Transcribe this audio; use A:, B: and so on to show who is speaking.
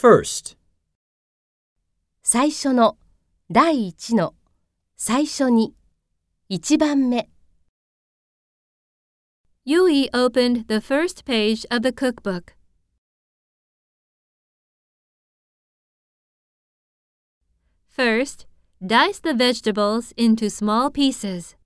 A: First,
B: 最初の、第一の、最初に、一番目。
C: Yui opened the first page of the cookbook. First, dice the vegetables into small pieces.